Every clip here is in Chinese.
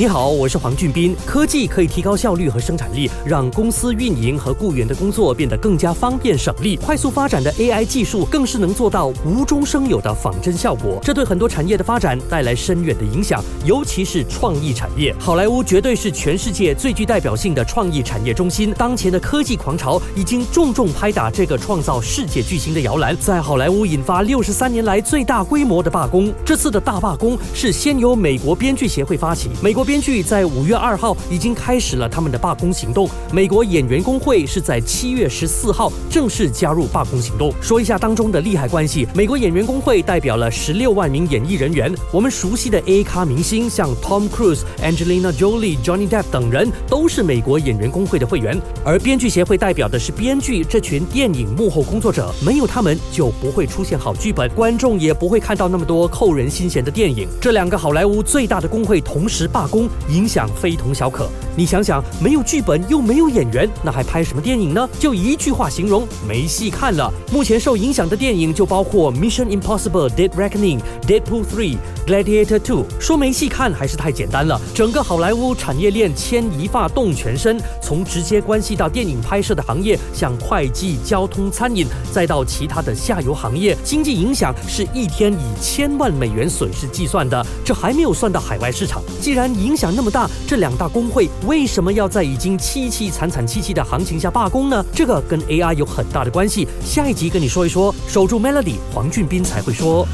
你好，我是黄俊斌。科技可以提高效率和生产力，让公司运营和雇员的工作变得更加方便省力。快速发展的 AI 技术更是能做到无中生有的仿真效果，这对很多产业的发展带来深远的影响，尤其是创意产业。好莱坞绝对是全世界最具代表性的创意产业中心，当前的科技狂潮已经重重拍打这个创造世界巨星的摇篮，在好莱坞引发六十三年来最大规模的罢工。这次的大罢工是先由美国编剧协会发起，美国。编剧在五月二号已经开始了他们的罢工行动。美国演员工会是在七月十四号正式加入罢工行动。说一下当中的利害关系：美国演员工会代表了十六万名演艺人员，我们熟悉的 A 咖明星，像 Tom Cruise、Angelina Jolie、Johnny Depp 等人都是美国演员工会的会员。而编剧协会代表的是编剧这群电影幕后工作者，没有他们就不会出现好剧本，观众也不会看到那么多扣人心弦的电影。这两个好莱坞最大的工会同时罢工。影响非同小可。你想想，没有剧本又没有演员，那还拍什么电影呢？就一句话形容，没戏看了。目前受影响的电影就包括《Mission Impossible: Dead Reckoning》、《Deadpool 3》、《Gladiator 2》。说没戏看还是太简单了。整个好莱坞产业链牵一发动全身，从直接关系到电影拍摄的行业，像会计、交通、餐饮，再到其他的下游行业，经济影响是一天以千万美元损失计算的。这还没有算到海外市场。既然影响那么大，这两大工会为什么要在已经凄凄惨惨戚戚的行情下罢工呢？这个跟 AI 有很大的关系。下一集跟你说一说，守住 Melody，黄俊斌才会说。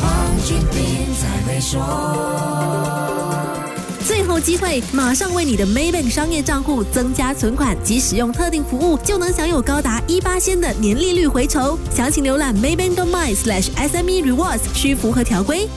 黄俊斌才会说。最后机会，马上为你的 Maybank 商业账户增加存款及使用特定服务，就能享有高达一八仙的年利率回酬。详情浏览 Maybank.my/SME Rewards，需符合条规。